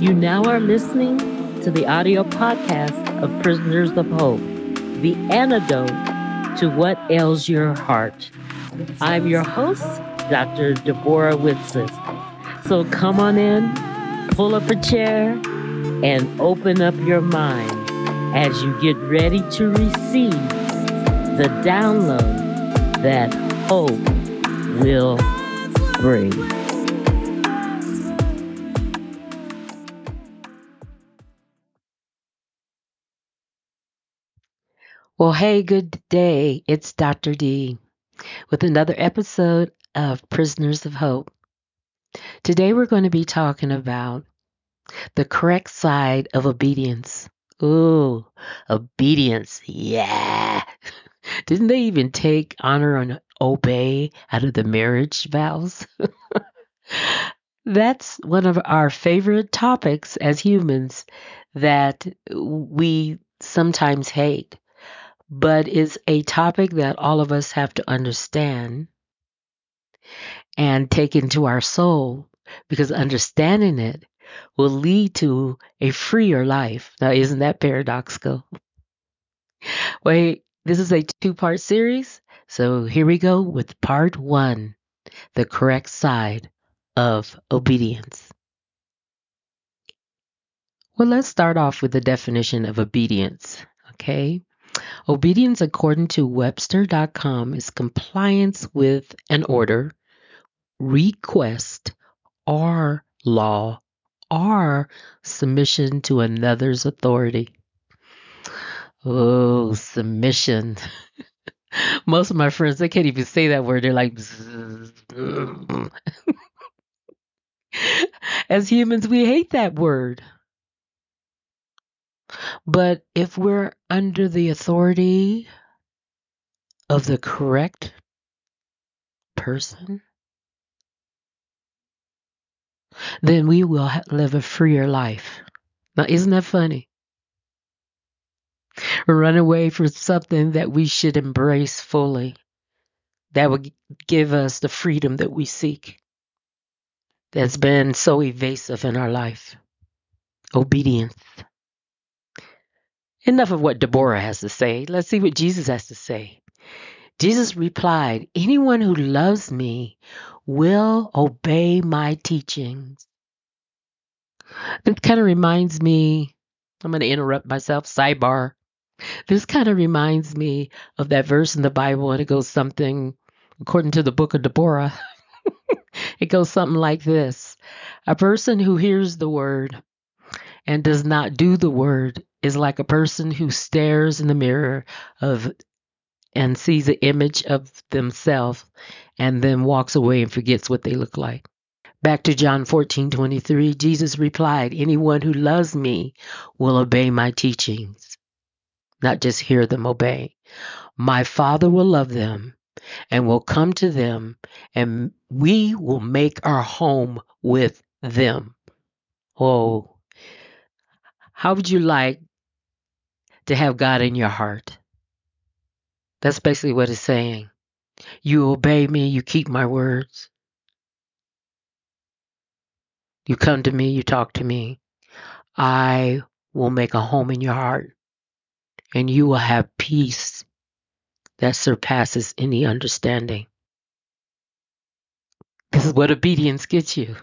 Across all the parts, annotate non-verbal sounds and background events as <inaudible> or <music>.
You now are listening to the audio podcast of Prisoners of Hope, the antidote to what ails your heart. I'm your host, Dr. Deborah Whitson. So come on in, pull up a chair, and open up your mind as you get ready to receive the download that hope will bring. Well, hey, good day. It's Dr. D with another episode of Prisoners of Hope. Today we're going to be talking about the correct side of obedience. Ooh, obedience. Yeah. <laughs> Didn't they even take honor and obey out of the marriage vows? <laughs> That's one of our favorite topics as humans that we sometimes hate but it's a topic that all of us have to understand and take into our soul because understanding it will lead to a freer life. Now, isn't that paradoxical? <laughs> Wait, this is a two part series. So here we go with part one the correct side of obedience. Well, let's start off with the definition of obedience. Okay. Obedience, according to Webster.com, is compliance with an order, request, or law, or submission to another's authority. Oh, submission. <laughs> Most of my friends, they can't even say that word. They're like, <laughs> as humans, we hate that word. But if we're under the authority of the correct person, then we will ha- live a freer life. Now, isn't that funny? Run away from something that we should embrace fully, that would give us the freedom that we seek, that's been so evasive in our life. Obedience. Enough of what Deborah has to say. Let's see what Jesus has to say. Jesus replied, Anyone who loves me will obey my teachings. This kind of reminds me, I'm going to interrupt myself, sidebar. This kind of reminds me of that verse in the Bible, and it goes something, according to the book of Deborah, <laughs> it goes something like this A person who hears the word and does not do the word is like a person who stares in the mirror of and sees the image of themselves and then walks away and forgets what they look like. Back to John 14:23, Jesus replied, Anyone who loves me will obey my teachings, not just hear them obey. My Father will love them and will come to them, and we will make our home with them. Oh, how would you like to have God in your heart? That's basically what it's saying. You obey me, you keep my words. You come to me, you talk to me. I will make a home in your heart, and you will have peace that surpasses any understanding. This is what obedience gets you.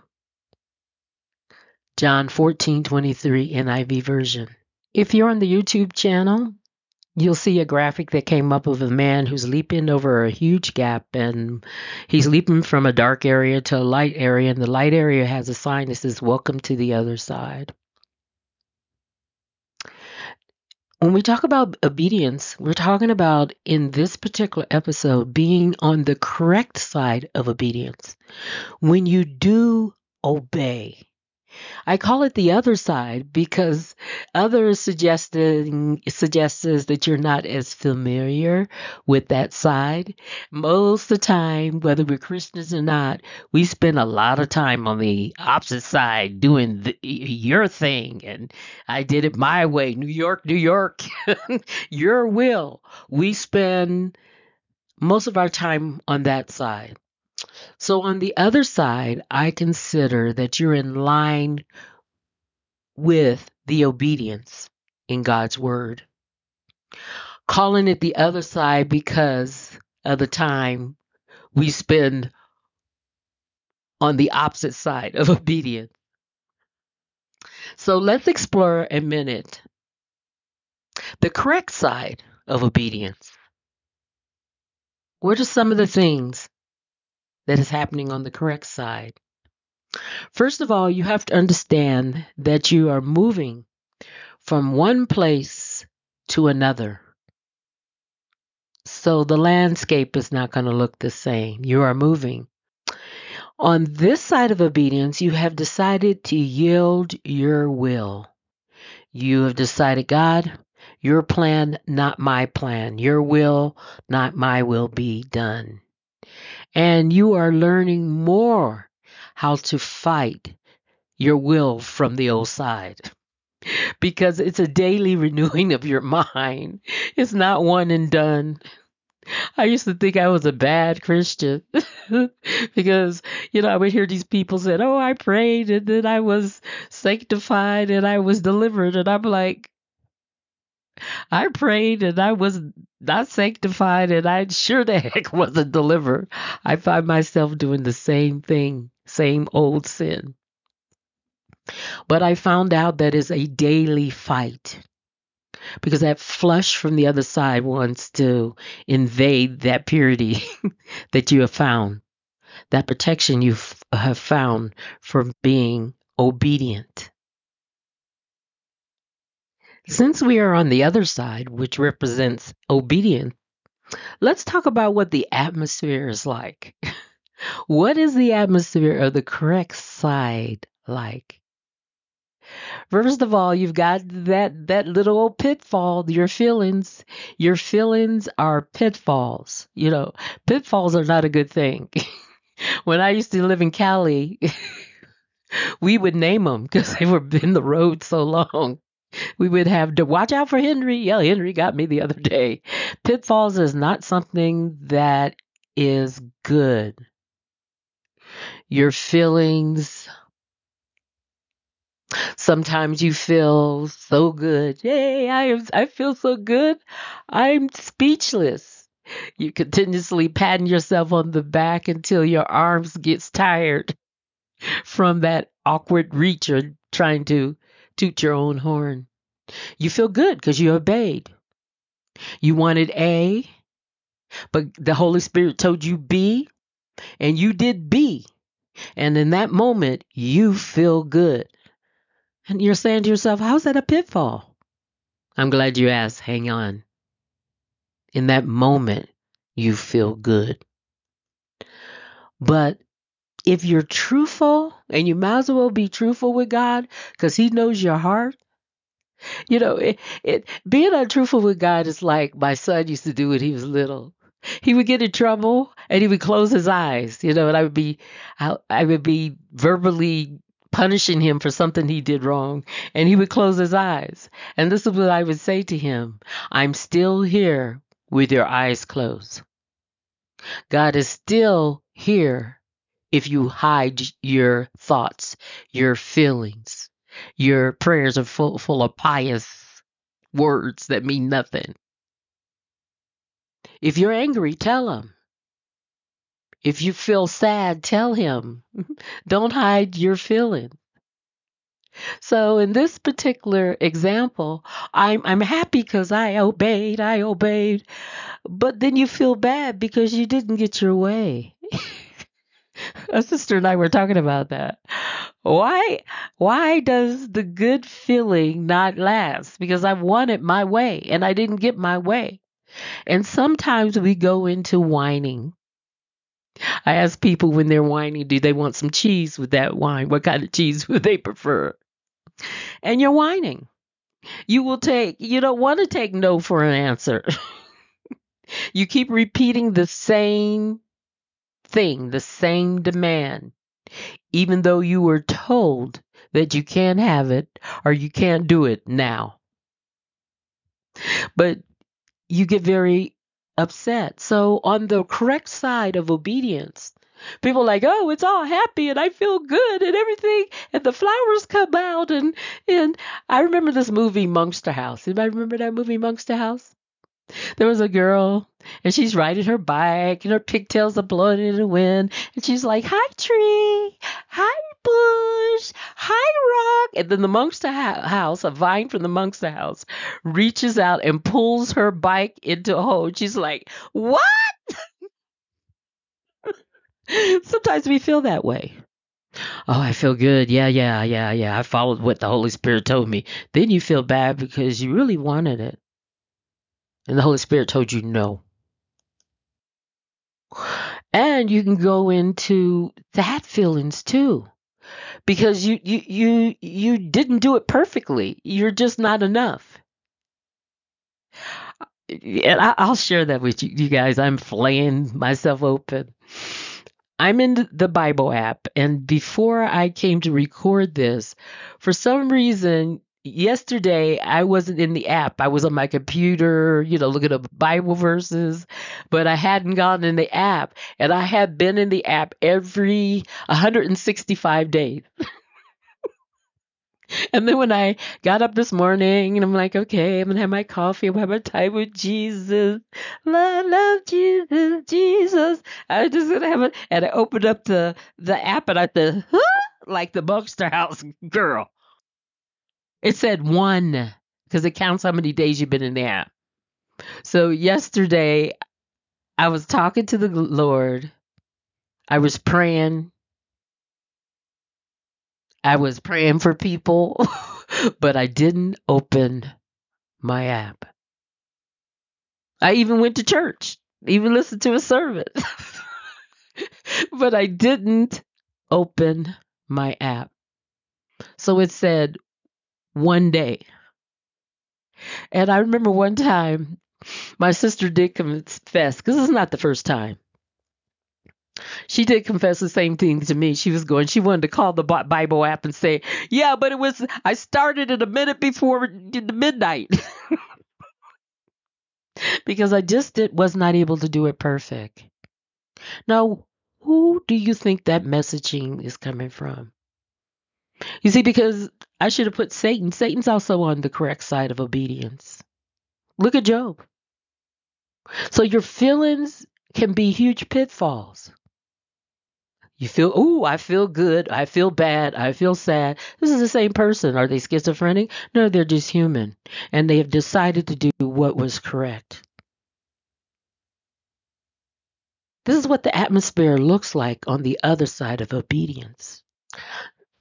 John 14:23 NIV version. If you're on the YouTube channel, you'll see a graphic that came up of a man who's leaping over a huge gap and he's leaping from a dark area to a light area and the light area has a sign that says welcome to the other side. When we talk about obedience, we're talking about in this particular episode being on the correct side of obedience. When you do obey, I call it the other side because others suggesting suggests that you're not as familiar with that side. Most of the time, whether we're Christians or not, we spend a lot of time on the opposite side doing the, your thing, and I did it my way. New York, New York, <laughs> your will. We spend most of our time on that side. So on the other side, I consider that you're in line with the obedience in God's word. Calling it the other side because of the time we spend on the opposite side of <laughs> obedience. So let's explore a minute the correct side of obedience. What are some of the things that is happening on the correct side? First of all, you have to understand that you are moving from one place to another. So the landscape is not going to look the same. You are moving. On this side of obedience, you have decided to yield your will. You have decided, God, your plan, not my plan. Your will, not my will be done. And you are learning more how to fight your will from the old side <laughs> because it's a daily renewing of your <laughs> mind. It's not one and done. I used to think I was a bad Christian <laughs> because, you know, I would hear these people say, Oh, I prayed and then I was sanctified and I was delivered. And I'm like, I prayed and I was not sanctified and I sure the <laughs> heck wasn't delivered. I find myself doing the same thing, same old sin. But I found out that is a daily fight because that flush from the other side wants to invade that purity <laughs> that you have found, that protection you have found from being obedient. Since we are on the other side, which represents obedience, let's talk about what the atmosphere is like. <laughs> what is the atmosphere of the correct side like? First of all, you've got that that little old pitfall, your feelings. Your feelings are pitfalls. You know, pitfalls are not a good thing. <laughs> when I used to live in Cali, <laughs> we would name them because they were in the road so long <laughs> we would have to watch out for Henry. Yeah, Henry got me the other day. Pitfalls is not something that is good. Your feelings. Sometimes you feel so good. Hey, I am, I feel so good. I'm speechless. You continuously patting yourself on the back until your arms gets tired <laughs> from that awkward reach or trying to toot your own horn. You feel good because you obeyed. You wanted A, but the Holy Spirit told you B, and you did B. And in that moment, you feel good. And you're saying to yourself, how's that a pitfall? I'm glad you asked. Hang on. In that moment, you feel good. But if you're truthful, and you might as well be truthful with God because He knows your heart. You know, it, it being untruthful with God is like my son used to do when he was little. He would get in trouble and he would close his eyes, you know, and I would be, I, I would be verbally punishing him for something he did wrong, and he would close his eyes. And this is what I would say to him I'm still here with your eyes closed. God is still here if you hide your thoughts, your feelings. Your prayers are full, full of pious words that mean nothing. If you're angry, tell him. If you feel sad, tell him. <laughs> Don't hide your feelings. So in this particular example, I'm I'm happy because I obeyed, I obeyed, but then you feel bad because you didn't get your way. <laughs> <laughs> A sister and I were talking about that. Why why does the good feeling not last? Because I wanted my way and I didn't get my way. And sometimes we go into whining. I ask people when they're whining, do they want some cheese with that wine? What kind of cheese <laughs> would they prefer? And you're whining. You will take, you don't want to take no for an answer. <laughs> you keep repeating the same thing, the same demand, even though you were told that you can't have it or you can't do it now. But you get very upset. So, on the correct side of obedience, People like, oh, it's all happy and I feel good and everything, and the flowers come out and and I remember this movie Monster House. Anybody remember that movie Monster House? There was a girl and she's riding her bike and her pigtails are blowing in the wind and she's like, "Hi tree, hi bush, hi rock," and then the Monster House, a vine from the Monster House, reaches out and pulls her bike into a hole. She's like, "What?" <laughs> Sometimes we feel that way. Oh, I feel good. Yeah, yeah, yeah, yeah. I followed what the Holy Spirit told me. Then you feel bad because you really wanted it. And the Holy Spirit told you no. And you can go into that feelings too. Because you you you you didn't do it perfectly. You're just not enough. And I, will share that with you, you guys. I'm flaying myself open. I'm in the Bible app, and before I came to record this, for some reason, yesterday I wasn't in the app. I was on my computer, you know, looking up Bible verses, but I hadn't gone in the app, and I had been in the app every 165 days. <laughs> And then when I got up this morning and I'm like, okay, I'm gonna have my coffee, I'm gonna have my time with Jesus. Love, love Jesus, Jesus. I just gonna have it and I opened up the the app and I the huh? like the Monster House <laughs> girl. It said one because it counts how many days you've been in the app. So yesterday I was talking to the Lord. I was praying I was praying for people, <laughs> but I didn't open my app. I even went to church, even listened to a service, <laughs> but I didn't open my app. So it said one day. And I remember one time my sister did confess, because this is not the first time she did confess the same thing to me. She was going, she wanted to call the Bible app and say, Yeah, but it was, I started it a minute before midnight. <laughs> because I just did, was not able to do it perfect. Now, who do you think that messaging is coming from? You see, because I should have put Satan. Satan's also on the correct side of obedience. Look at Job. So your feelings can be huge pitfalls. You feel, oh, I feel good. I feel bad. I feel sad. This is the same person. Are they schizophrenic? No, they're just human. And they have decided to do what was correct. This is what the atmosphere looks like on the other side of obedience.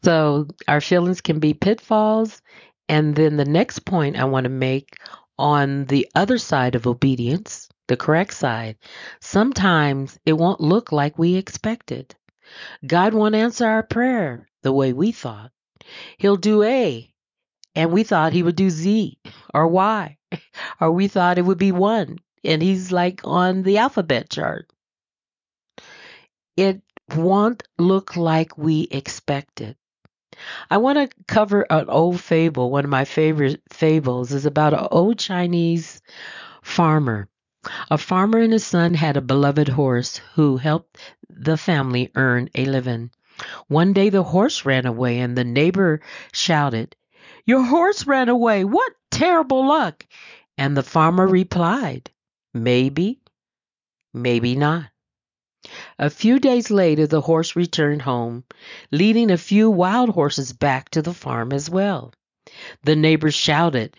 So our feelings can be pitfalls. And then the next point I want to make on the other side of obedience, the correct side, sometimes it won't look like we expected. God won't answer our prayer the way we thought. He'll do A, and we thought he would do Z or Y, <laughs> or we thought it would be 1, and he's like on the alphabet chart. It won't look like we expected. I want to cover an old fable. One of my favorite fables is about an old Chinese farmer a farmer and his son had a beloved horse who helped the family earn a living. One day the horse ran away and the neighbor shouted, Your horse ran away! What terrible luck! And the farmer replied, Maybe, maybe not. A few days later, the horse returned home, leading a few wild horses back to the farm as well. The neighbors shouted,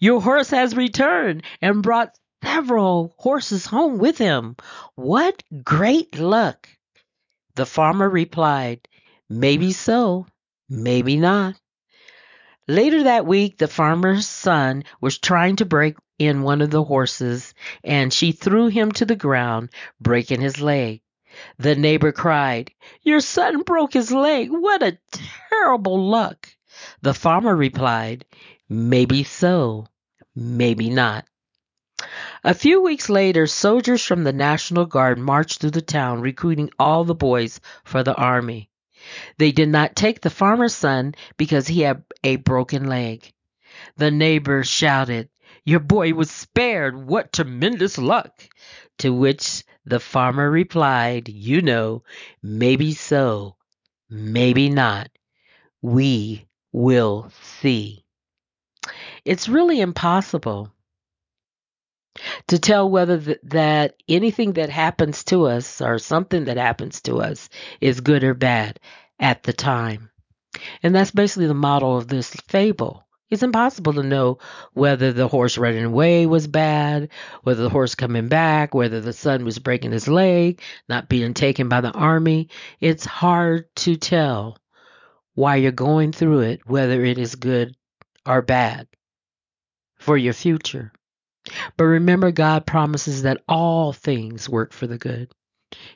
Your horse has returned and brought several horses home with him. What great luck! The farmer replied, Maybe so, maybe not. Later that week, the farmer's son was trying to break in one of the horses, and she threw him to the ground, breaking his leg. The neighbor cried, Your son broke his leg. What a terrible luck. The farmer replied, Maybe so, maybe not. A few weeks later, soldiers from the National Guard marched through the town recruiting all the boys for the army. They did not take the farmer's son because he had a broken leg. The neighbors shouted, Your boy was spared. What tremendous luck! To which the farmer replied, You know, maybe so, maybe not. We will see. It's really impossible to tell whether th- that anything that happens to us or something that happens to us is good or bad at the time. And that's basically the model of this fable. It's impossible to know whether the horse running away was bad, whether the horse coming back, whether the son was breaking his leg, not being taken by the army. It's hard to tell why you're going through it, whether it is good or bad for your future. But remember, God promises that all things work for the good.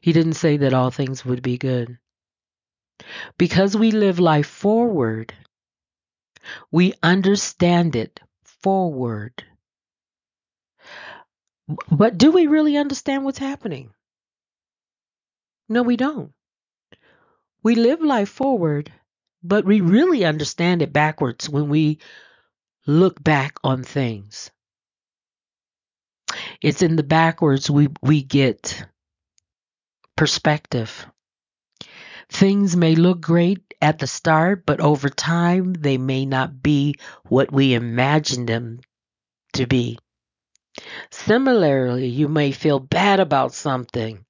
He didn't say that all things would be good. Because we live life forward, we understand it forward. But do we really understand what's happening? No, we don't. We live life forward, but we really understand it backwards when we look back on things. It's in the backwards we, we get perspective. Things may look great at the start, but over time they may not be what we imagined them to be. Similarly, you may feel bad about something,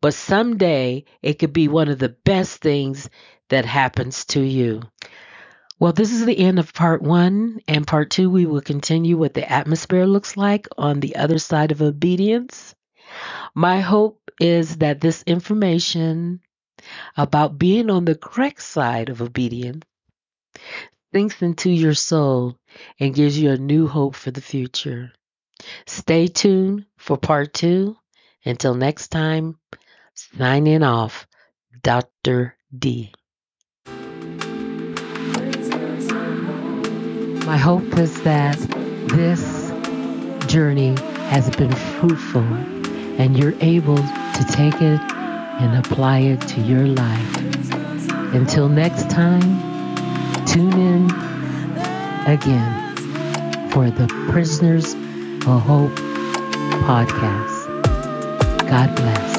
but someday it could be one of the best things that happens to you. Well, this is the end of part one. And part two, we will continue what the atmosphere looks like on the other side of obedience. My hope is that this information about being on the correct side of obedience sinks into your soul and gives you a new hope for the future. Stay tuned for part two. Until next time, signing off, Dr. D. My hope is that this journey has been fruitful and you're able to take it and apply it to your life. Until next time, tune in again for the Prisoners of Hope podcast. God bless.